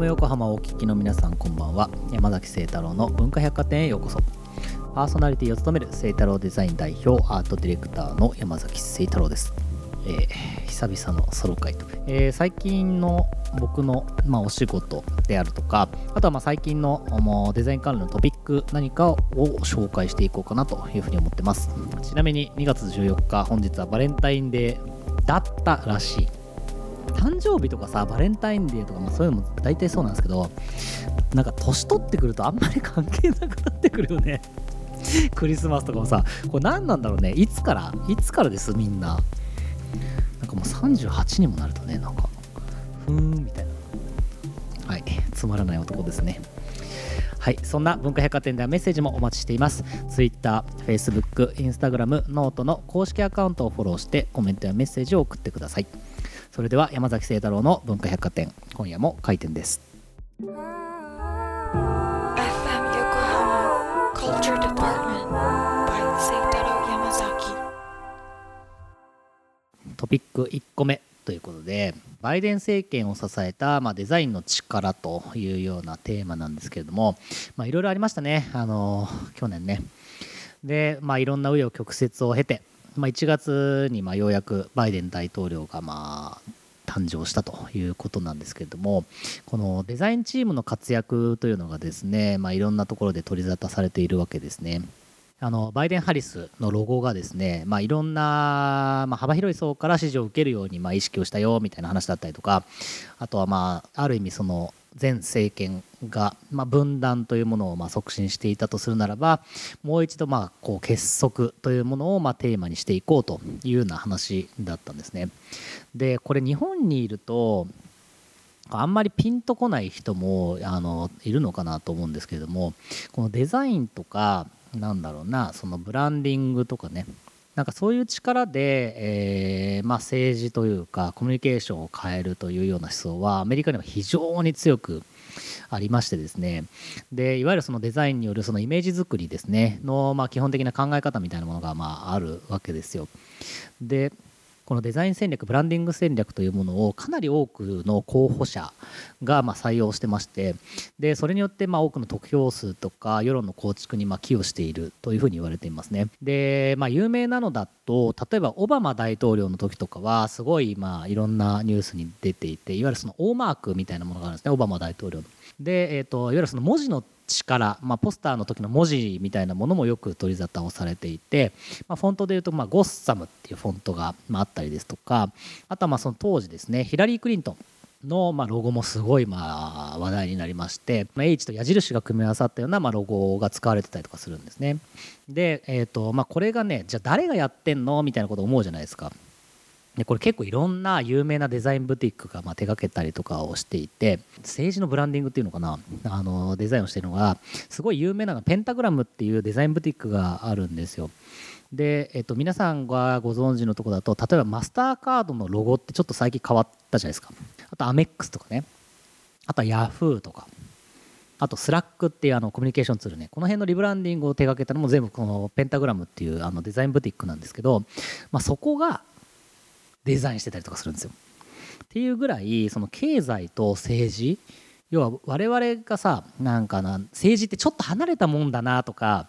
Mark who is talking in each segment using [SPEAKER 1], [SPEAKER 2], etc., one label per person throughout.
[SPEAKER 1] FM 横浜をお聞きの皆さんこんばんは。山崎聖太郎の文化百貨店へようこそ。パーソナリティを務める聖太郎デザイン代表アートディレクターの山崎聖太郎です、えー久々のソロ会と、えー最近の僕の、まあ、お仕事であるとかあとはまあ最近のもうデザイン関連のトピック何かを紹介していこうかなというふうに思ってます。ちなみに2月14日本日はバレンタインデーだったらしい。誕生日とかさバレンタインデーとか、まあ、そういうのも大体そうなんですけどなんか年取ってくるとあんまり関係なくなってくるよね。クリスマスとかもさこれ何なんだろうね。いつからいつからですみんな。なんかもう38にもなるとねなんかふーんみたいな。はいつまらない男ですね。はい、そんな文化百貨店ではメッセージもお待ちしています。Twitter、Facebook、Instagram、 noteの公式アカウントをフォローしてコメントやメッセージを送ってください。それでは山崎清太郎の文化百貨店、今夜も開店です。
[SPEAKER 2] FM Yokohama Culture Department by Seitaro Yamazaki.
[SPEAKER 1] トピック1個目ということでバイデン政権を支えた、まあ、デザインの力というようなテーマなんですけれどもまあいろいろありましたねあの去年ねでまあいろんな紆余曲折を経て、まあ、1月にまあようやくバイデン大統領がまあ誕生したということなんですけれどもこのデザインチームの活躍というのがですね、まあ、いろんなところで取り沙汰されているわけですね。あのバイデン・ハリスのロゴがですね、まあ、いろんな、まあ、幅広い層から支持を受けるように、まあ、意識をしたよみたいな話だったりとかあとは、まあ、ある意味その前政権が、まあ、分断というものをま促進していたとするならばもう一度まあこう結束というものをまテーマにしていこうというような話だったんですね。でこれ日本にいるとあんまりピンとこない人もあのいるのかなと思うんですけれどもこのデザインとかなんだろうなそのブランディングとかねなんかそういう力で、えーまあ、政治というかコミュニケーションを変えるというような思想はアメリカには非常に強くありましてですねでいわゆるそのデザインによるそのイメージ作りですねの、まあ、基本的な考え方みたいなものが、まあ、あるわけですよ。でこのデザイン戦略ブランディング戦略というものをかなり多くの候補者がま採用してましてでそれによってま多くの得票数とか世論の構築にま寄与しているというふうに言われていますねで、まあ、有名なのだと例えばオバマ大統領の時とかはすごいまあいろんなニュースに出ていていわゆるその O マークみたいなものがあるんですねオバマ大統領の。で、えー、といわゆるその文字の力、まあ、ポスターの時の文字みたいなものもよく取り沙汰をされていて、まあ、フォントでいうと、まあ、ゴッサムっていうフォントが、まあ、ったりですとかあとはまあその当時ですねヒラリー・クリントンのまあロゴもすごいまあ話題になりまして、まあ、H と矢印が組み合わさったようなまあロゴが使われてたりとかするんですね。で、えーとまあ、これがねじゃあ誰がやってんの？みたいなこと思うじゃないですか。でこれ結構いろんな有名なデザインブティックがま手掛けたりとかをしていて政治のブランディングっていうのかなあのデザインをしてるのがすごい有名なのがペンタグラムっていうデザインブティックがあるんですよ。で、えっと、皆さんがご存知のとこだと例えばマスターカードのロゴってちょっと最近変わったじゃないですか。あとアメックスとかね。あとはヤフーとか。あとスラックっていうあのコミュニケーションツールね。この辺のリブランディングを手掛けたのも全部このペンタグラムっていうあのデザインブティックなんですけど、まあ、そこがデザインしてたりとかするんですよ。っていうぐらいその経済と政治要は我々がさなんかな政治ってちょっと離れたもんだなとか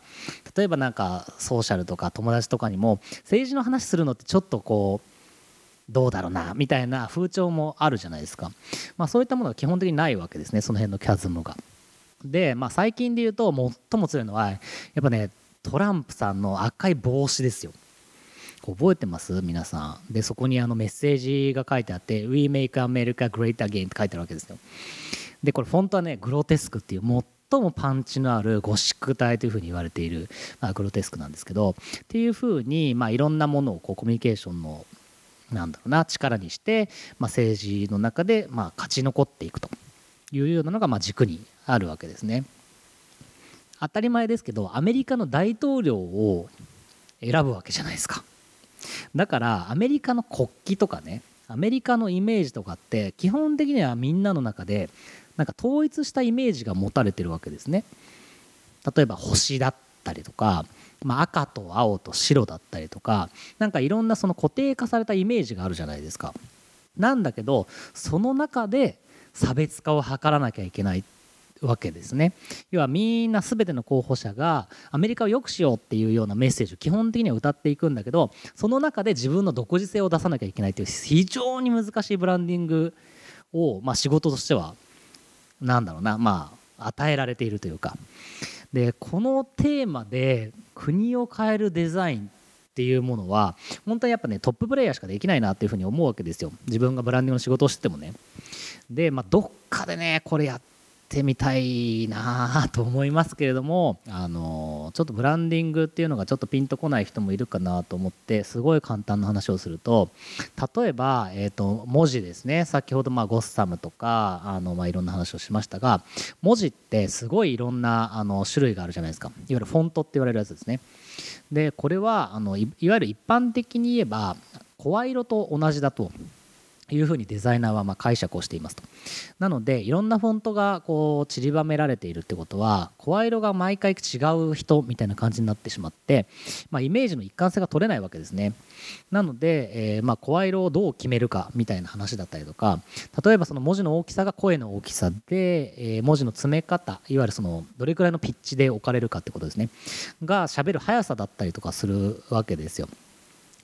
[SPEAKER 1] 例えばなんかソーシャルとか友達とかにも政治の話するのってちょっとこうどうだろうなみたいな風潮もあるじゃないですか、まあ、そういったものが基本的にないわけですねその辺のキャズムが。で、まあ、最近で言うと最も強いのはやっぱねトランプさんの赤い帽子ですよ。覚えてます？皆さん。でそこにあのメッセージが書いてあって「We make America great again」って書いてあるわけですよ。でこれフォントはねグロテスクっていう最もパンチのあるゴシック体というふうに言われている、まあ、グロテスクなんですけどっていうふうに、まあ、いろんなものをこうコミュニケーションのなんだろうな力にして、まあ、政治の中で、まあ、勝ち残っていくと。いうようなのが、まあ、軸にあるわけですね。当たり前ですけどアメリカの大統領を選ぶわけじゃないですか。だからアメリカの国旗とかねアメリカのイメージとかって基本的にはみんなの中でなんか統一したイメージが持たれてるわけですね。例えば星だったりとか、まあ、赤と青と白だったりとかなんかいろんなその固定化されたイメージがあるじゃないですか。なんだけどその中で差別化を図らなきゃいけない。わけですね。要はみんな全ての候補者がアメリカを良くしようっていうようなメッセージを基本的には歌っていくんだけどその中で自分の独自性を出さなきゃいけないという非常に難しいブランディングを、まあ、仕事としてはなんだろうなまあ与えられているというか。でこのテーマで国を変えるデザインっていうものは本当にやっぱねトッププレイヤーしかできないなっていうふうに思うわけですよ。自分がブランディングの仕事をしてもね。でまあどっかでねこれやってみたいなと思いますけれどもあのちょっとブランディングっていうのがちょっとピンとこない人もいるかなと思ってすごい簡単な話をすると例えば、えーと、文字ですね。先ほどまあゴッサムとかあのまあいろんな話をしましたが文字ってすごいいろんなあの種類があるじゃないですか。いわゆるフォントって言われるやつですね。でこれはあのいわゆる一般的に言えば声色と同じだと。いうふうにデザイナーはま解釈をしていますと。なのでいろんなフォントがこう散りばめられているってことは声色が毎回違う人みたいな感じになってしまって、まあ、イメージの一貫性が取れないわけですね。なので、えー、ま声色をどう決めるかみたいな話だったりとか例えばその文字の大きさが声の大きさで、えー、文字の詰め方いわゆるそのどれくらいのピッチで置かれるかってことですね。が喋る速さだったりとかするわけですよ。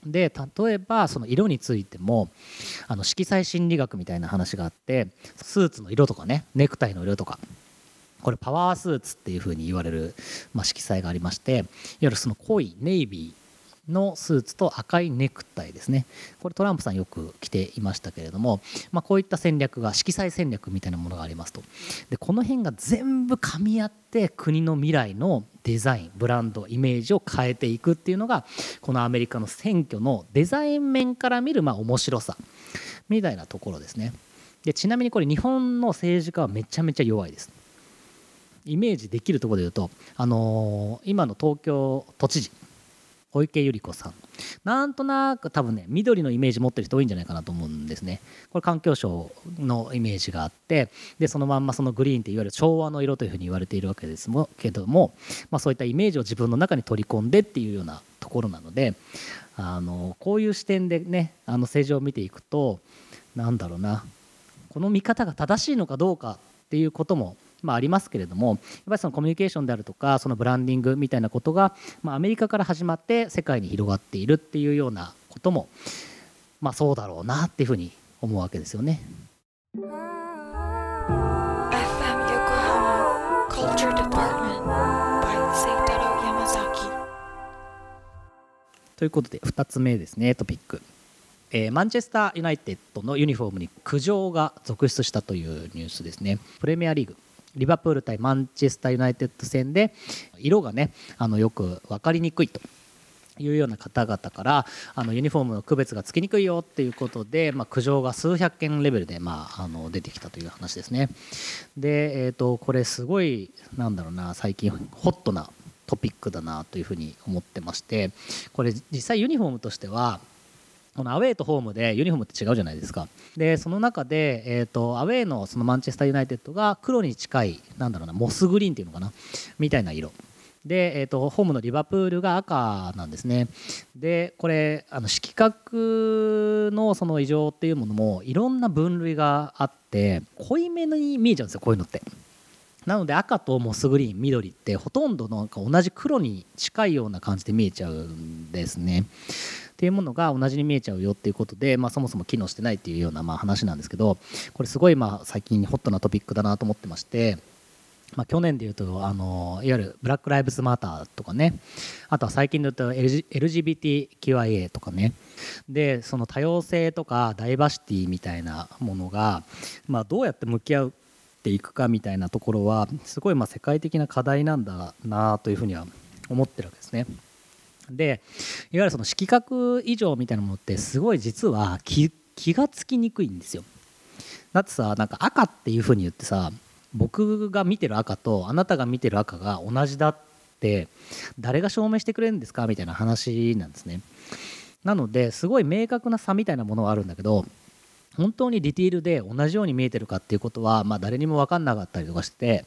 [SPEAKER 1] で例えばその色についてもあの色彩心理学みたいな話があってスーツの色とかねネクタイの色とかこれパワースーツっていうふうに言われる、まあ、色彩がありましていわゆるその濃いネイビーのスーツと赤いネクタイですね。これトランプさんよく着ていましたけれども、まあ、こういった戦略が色彩戦略みたいなものがありますと。でこの辺が全部噛み合って国の未来のデザインブランドイメージを変えていくっていうのがこのアメリカの選挙のデザイン面から見るまあ面白さみたいなところですね。でちなみにこれ日本の政治家はめちゃめちゃ弱いです。イメージできるところで言うと、あのー、今の東京都知事小池百合子さん。なんとなく多分ね緑のイメージ持ってる人多いんじゃないかなと思うんですね。これ環境省のイメージがあってでそのまんまそのグリーンっていわゆる昭和の色というふうに言われているわけですもけども、まあ、そういったイメージを自分の中に取り込んでっていうようなところなのであのこういう視点でねあの政治を見ていくとなんだろうなこの見方が正しいのかどうかっていうこともまあ、ありますけれどもやっぱりそのコミュニケーションであるとかそのブランディングみたいなことが、まあ、アメリカから始まって世界に広がっているっていうようなことも、まあ、そうだろうなっていうふうに思うわけですよね。ということで2つ目ですねトピック。えー、マンチェスター・ユナイテッドのユニフォームに苦情が続出したというニュースですね。プレミアリーグリバプール対マンチェスター・ユナイテッド戦で色がねあのよく分かりにくいと。いうような方々からあのユニフォームの区別がつきにくいよっていうことで、まあ、苦情が数百件レベルで、まあ、あの出てきたという話ですね。で、えーと、これすごいなんだろうな最近ホットなトピックだなというふうに思ってましてこれ実際ユニフォームとしてはこのアウェーとホームでユニフォームって違うじゃないですか。でその中で、えーと、アウェーのそのマンチェスターユナイテッドが黒に近いなんだろうなモスグリーンっていうのかなみたいな色。で、えーと、ホームのリバプールが赤なんですね。でこれあの色覚のその異常っていうものもいろんな分類があって濃いめに見えちゃうんですよこういうのって。なので赤とモスグリーン緑ってほとんどなんか同じ黒に近いような感じで見えちゃうんですね。っていうものが同じに見えちゃうよっていうことで、まあ、そもそも機能してないっていうようなまあ話なんですけどこれすごいまあ最近ホットなトピックだなと思ってまして。まあ、去年でいうとあのいわゆるブラック・ライブズ・マターとかねあとは最近でいうと LGBTQIA とかねでその多様性とかダイバーシティみたいなものが、まあ、どうやって向き合っていくかみたいなところはすごいまあ世界的な課題なんだなというふうには思ってるわけですね。でいわゆるその色覚異常みたいなものってすごい実は気が付きにくいんですよ。だってさなんか赤っていうふうに言ってさ僕が見てる赤とあなたが見てる赤が同じだって誰が証明してくれるんですかみたいな話なんですね。なのですごい明確な差みたいなものはあるんだけど本当にディティールで同じように見えてるかっていうことは、まあ、誰にも分かんなかったりとかして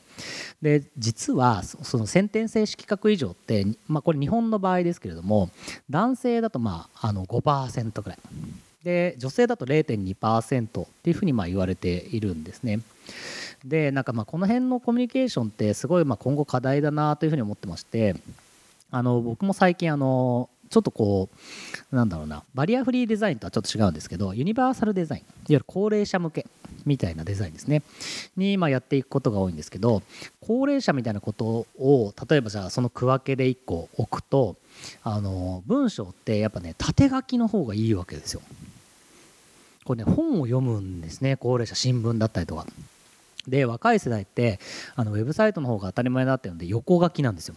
[SPEAKER 1] で実はその先天性色覚異常って、まあ、これ日本の場合ですけれども男性だとまああの5%ぐらいで女性だと0.2%っていうふうにまあ言われているんですね。でなんかまあこの辺のコミュニケーションってすごいまあ今後課題だなというふうに思ってましてあの僕も最近あのちょっとこうなんだろうな。バリアフリーデザインとはちょっと違うんですけどユニバーサルデザインいわゆる高齢者向けみたいなデザインですね。にまあやっていくことが多いんですけど高齢者みたいなことを例えばじゃあその区分けで1個置くとあの文章ってやっぱね縦書きの方がいいわけですよ。これね本を読むんですね。高齢者新聞だったりとか。で若い世代ってあのウェブサイトの方が当たり前だったので横書きなんですよ。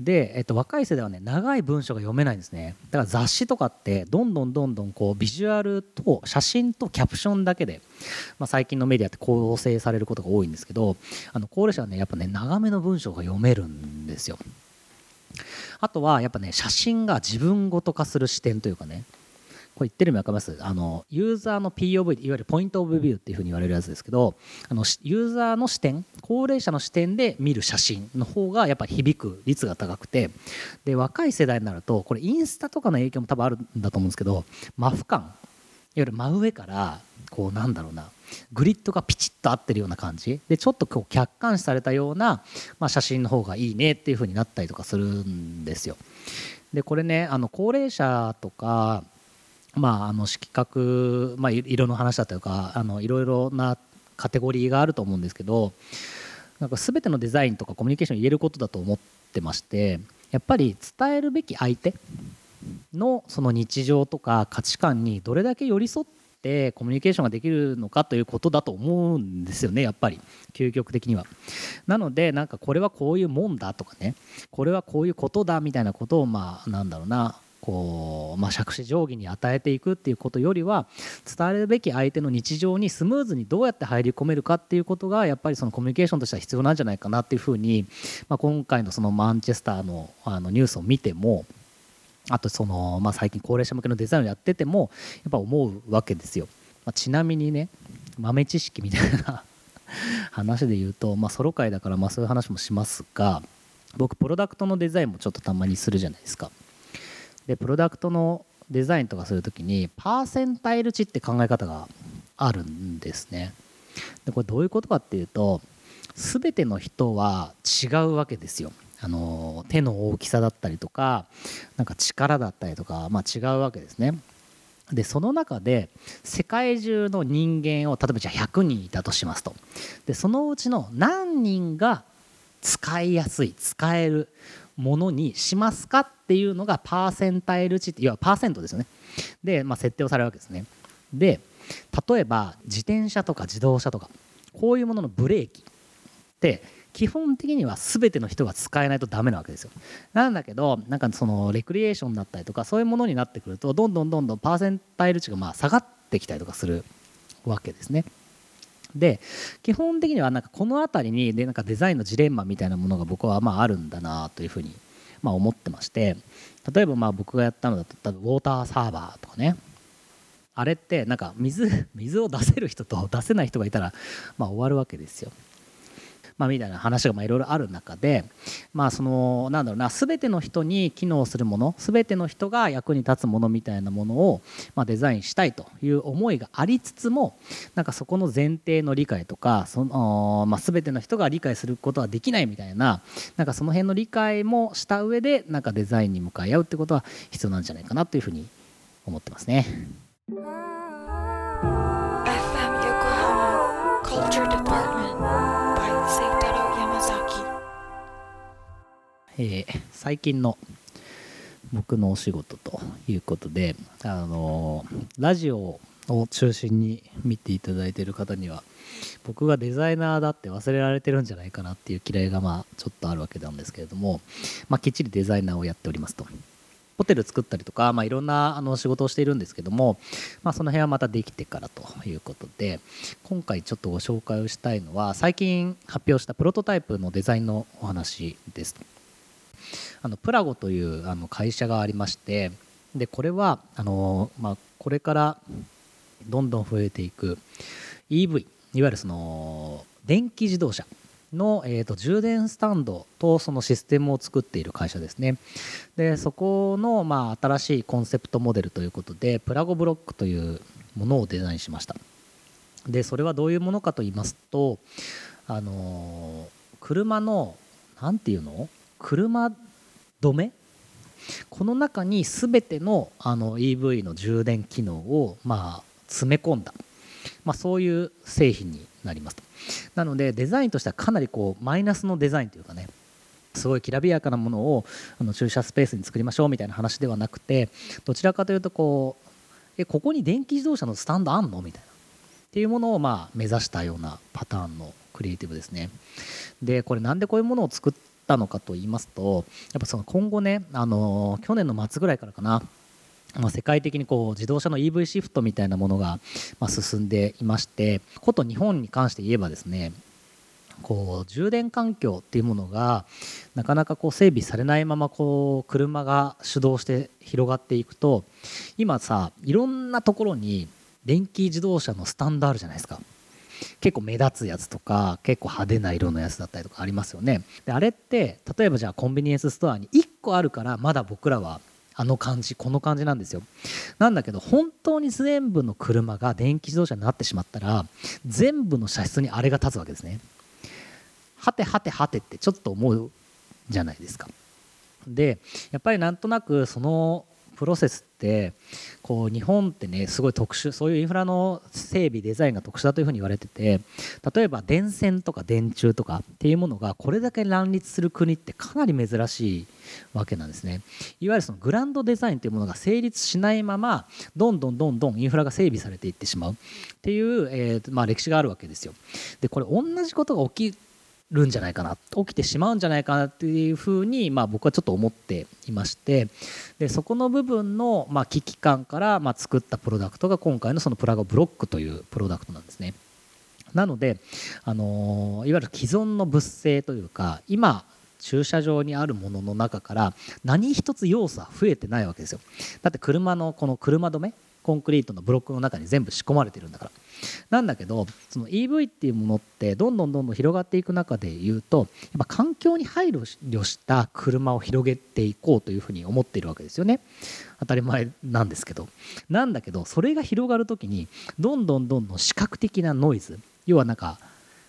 [SPEAKER 1] で、えっと、若い世代はね長い文章が読めないんですね。だから雑誌とかってどんどんどんどんこうビジュアルと写真とキャプションだけで、まあ、最近のメディアって構成されることが多いんですけどあの高齢者はねやっぱね長めの文章が読めるんですよ。あとはやっぱね写真が自分ごと化する視点というかねこれ言ってる意味分かります？あのユーザーの POV いわゆるポイントオブビューっていうふうに言われるやつですけどあのユーザーの視点高齢者の視点で見る写真の方がやっぱり響く率が高くてで若い世代になるとこれインスタとかの影響も多分あるんだと思うんですけどマフ感いわゆる真上からこうなんだろうなグリッドがピチッと合ってるような感じでちょっとこう客観視されたような、まあ、写真の方がいいねっていう風になったりとかするんですよ。でこれねあの高齢者とかまあ、あの色覚、まあ、色の話だったりとかあのいろいろなカテゴリーがあると思うんですけどなんか全てのデザインとかコミュニケーションを言えることだと思ってましてやっぱり伝えるべき相手のその日常とか価値観にどれだけ寄り添ってコミュニケーションができるのかということだと思うんですよねやっぱり。究極的には。なのでなんかこれはこういうもんだとかね。これはこういうことだみたいなことをまあなんだろうな。こう、まあ、杓子定規に与えていくっていうことよりは伝えるべき相手の日常にスムーズにどうやって入り込めるかっていうことがやっぱりそのコミュニケーションとしては必要なんじゃないかなっていうふうに、まあ、今回のそのマンチェスターのあのニュースを見てもあとその、まあ、最近高齢者向けのデザインをやっててもやっぱ思うわけですよ。まあ、ちなみにね豆知識みたいな 話で言うと、まあ、ソロ会だからまあそういう話もしますが僕プロダクトのデザインもちょっとたまにするじゃないですか。でプロダクトのデザインとかするときにパーセンタイル値って考え方があるんですね。でこれどういうことかっていうと全ての人は違うわけですよ。あの手の大きさだったりとかなんか力だったりとか、まあ、違うわけですね。でその中で世界中の人間を例えばじゃあ100人いたとしますと。でそのうちの何人が使いやすい使えるものにしますかっていうのがパーセンタイル値いわゆるパーセントですよね。で、まあ、設定をされるわけですね。で例えば自転車とか自動車とかこういうもののブレーキって基本的には全ての人が使えないとダメなわけですよ。なんだけどなんかそのレクリエーションだったりとかそういうものになってくるとどんどんどんどんパーセンタイル値がまあ下がってきたりとかするわけですね。で基本的にはなんかこの辺りにでなんかデザインのジレンマみたいなものが僕はまああるんだなというふうにまあ思ってまして例えばまあ僕がやったのだと多分ウォーターサーバーとかねあれってなんか水水を出せる人と出せない人がいたらまあ終わるわけですよ。まあ、みたいな話がいろいろある中で、まあ、そのなんだろうな全ての人に機能するもの全ての人が役に立つものみたいなものを、まあ、デザインしたいという思いがありつつもなんかそこの前提の理解とかその、まあ、全ての人が理解することはできないみたいななんかその辺の理解もした上でなんかデザインに向かい合うってことは必要なんじゃないかなというふうに思ってますね。えー最近の僕のお仕事ということで、あのラジオを中心に見ていただいている方には僕がデザイナーだって忘れられてるんじゃないかなっていう嫌いがまあちょっとあるわけなんですけれども、まあ、きっちりデザイナーをやっておりますと。ホテル作ったりとか、まあ、いろんなあの仕事をしているんですけども、まあ、その辺はまたできてからということで今回ちょっとご紹介をしたいのは最近発表したプロトタイプのデザインのお話です。あのプラゴというあの会社がありましてでこれはあの、まあ、これからどんどん増えていく EV いわゆるその電気自動車の、えー、と充電スタンドとそのシステムを作っている会社ですね。でそこの、まあ、新しいコンセプトモデルということでプラゴブロックというものをデザインしました。でそれはどういうものかと言いますとあの車の何ていうの？車止め？この中に全てのあの EV の充電機能をまあ詰め込んだ、まあ、そういう製品になりますと。なのでデザインとしてはかなりこうマイナスのデザインというかねすごいきらびやかなものをあの駐車スペースに作りましょうみたいな話ではなくてどちらかというとこうえここに電気自動車のスタンドあんの？みたいな。っていうものをまあ目指したようなパターンのクリエイティブですね。でこれなんでこういうものを作ったのかと言いますとやっぱその今後ねあの去年の末ぐらいからかなまあ、世界的にこう自動車の EV シフトみたいなものがま進んでいましてこと日本に関して言えばですねこう充電環境っていうものがなかなかこう整備されないままこう車が主導して広がっていくと今さいろんなところに電気自動車のスタンドあるじゃないですか。結構目立つやつとか結構派手な色のやつだったりとかありますよね。であれって例えばじゃあコンビニエンスストアに1個あるからまだ僕らはあの感じこの感じなんですよ。なんだけど本当に全部の車が電気自動車になってしまったら全部の車室にあれが立つわけですね。はてはてはてってちょっと思うじゃないですか。でやっぱりなんとなくそのプロセスってこう日本ってねすごい特殊そういうインフラの整備デザインが特殊だというふうに言われてて例えば電線とか電柱とかっていうものがこれだけ乱立する国ってかなり珍しいわけなんですね。いわゆるそのグランドデザインというものが成立しないままどんどんどんどんインフラが整備されていってしまうっていう、えーまあ、歴史があるわけですよ。でこれ同じことが起きるんじゃないかな起きてしまうんじゃないかなっていうふうに、まあ、僕はちょっと思っていましてでそこの部分の、まあ、危機感から、まあ、作ったプロダクトが今回のそのプラゴブロックというプロダクトなんですね。なので、あのいわゆる既存の物性というか今駐車場にあるものの中から何一つ要素は増えてないわけですよだって車のこの車止めコンクリートのブロックの中に全部仕込まれてるんだから。なんだけどその EV っていうものってどんどんどんどん広がっていく中で言うとやっぱ環境に配慮した車を広げていこうというふうに思っているわけですよね。当たり前なんですけど。なんだけどそれが広がる時にどんどんどんどん視覚的なノイズ要はなんか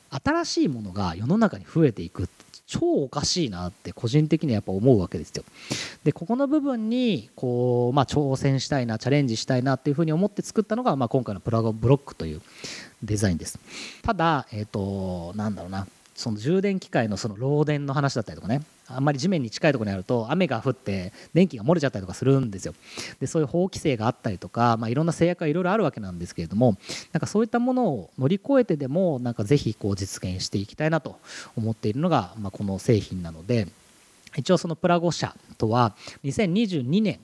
[SPEAKER 1] 新しいものが世の中に増えていく。超おかしいなって個人的にはやっぱ思うわけですよ。でここの部分にこう、まあ、挑戦したいなチャレンジしたいなっていうふうに思って作ったのが、まあ、今回のプラゴブロックというデザインです。ただ、えっ、ー、となんだろうなその充電機械のその漏電の話だったりとかねあんまり地面に近いところにあると雨が降って電気が漏れちゃったりとかするんですよ。でそういう法規制があったりとか、まあ、いろんな制約がいろいろあるわけなんですけれどもなんかそういったものを乗り越えてでもなんかぜひこう実現していきたいなと思っているのが、まあ、この製品なので一応そのプラゴ社とは2022年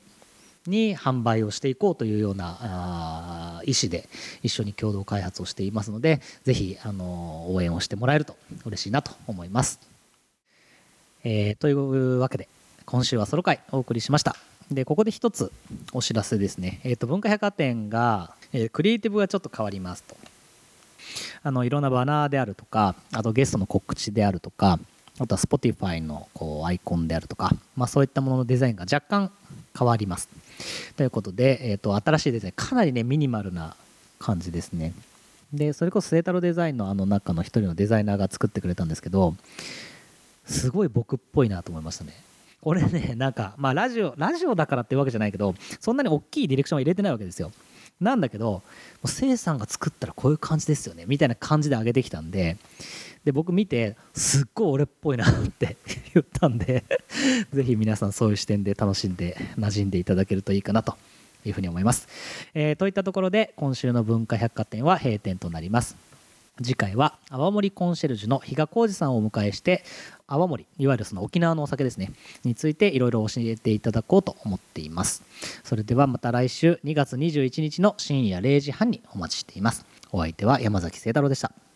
[SPEAKER 1] に販売をしていこうというような意思で一緒に共同開発をしていますのでぜひあの応援をしてもらえると嬉しいなと思います。えー、というわけで今週はソロ回お送りしました。でここで一つお知らせですね、えーと、文化百貨店が、えー、クリエイティブがちょっと変わりますとあのいろんなバナーであるとかあとゲストの告知であるとかあとは Spotify のこうアイコンであるとか、まあ、そういったもののデザインが若干変わります。ということで、えーと、新しいデザインかなりねミニマルな感じですね。でそれこそ清太郎デザインのあの中の一人のデザイナーが作ってくれたんですけどすごい僕っぽいなと思いましたね。これねなんかまあラジオラジオだからっていうわけじゃないけどそんなに大きいディレクションは入れてないわけですよ。なんだけどもうせさんが作ったらこういう感じですよねみたいな感じで上げてきたんでで僕見てすっごい俺っぽいなって 言ったんで ぜひ皆さんそういう視点で楽しんで馴染んでいただけるといいかなというふうに思います、えー、といったところで今週の文化百貨店は閉店となります。次回は泡盛コンシェルジュの比嘉浩二さんをお迎えして泡盛いわゆるその沖縄のお酒ですねについていろいろ教えていただこうと思っています。それではまた来週2月21日の深夜0時半にお待ちしています。お相手は山崎聖太郎でした。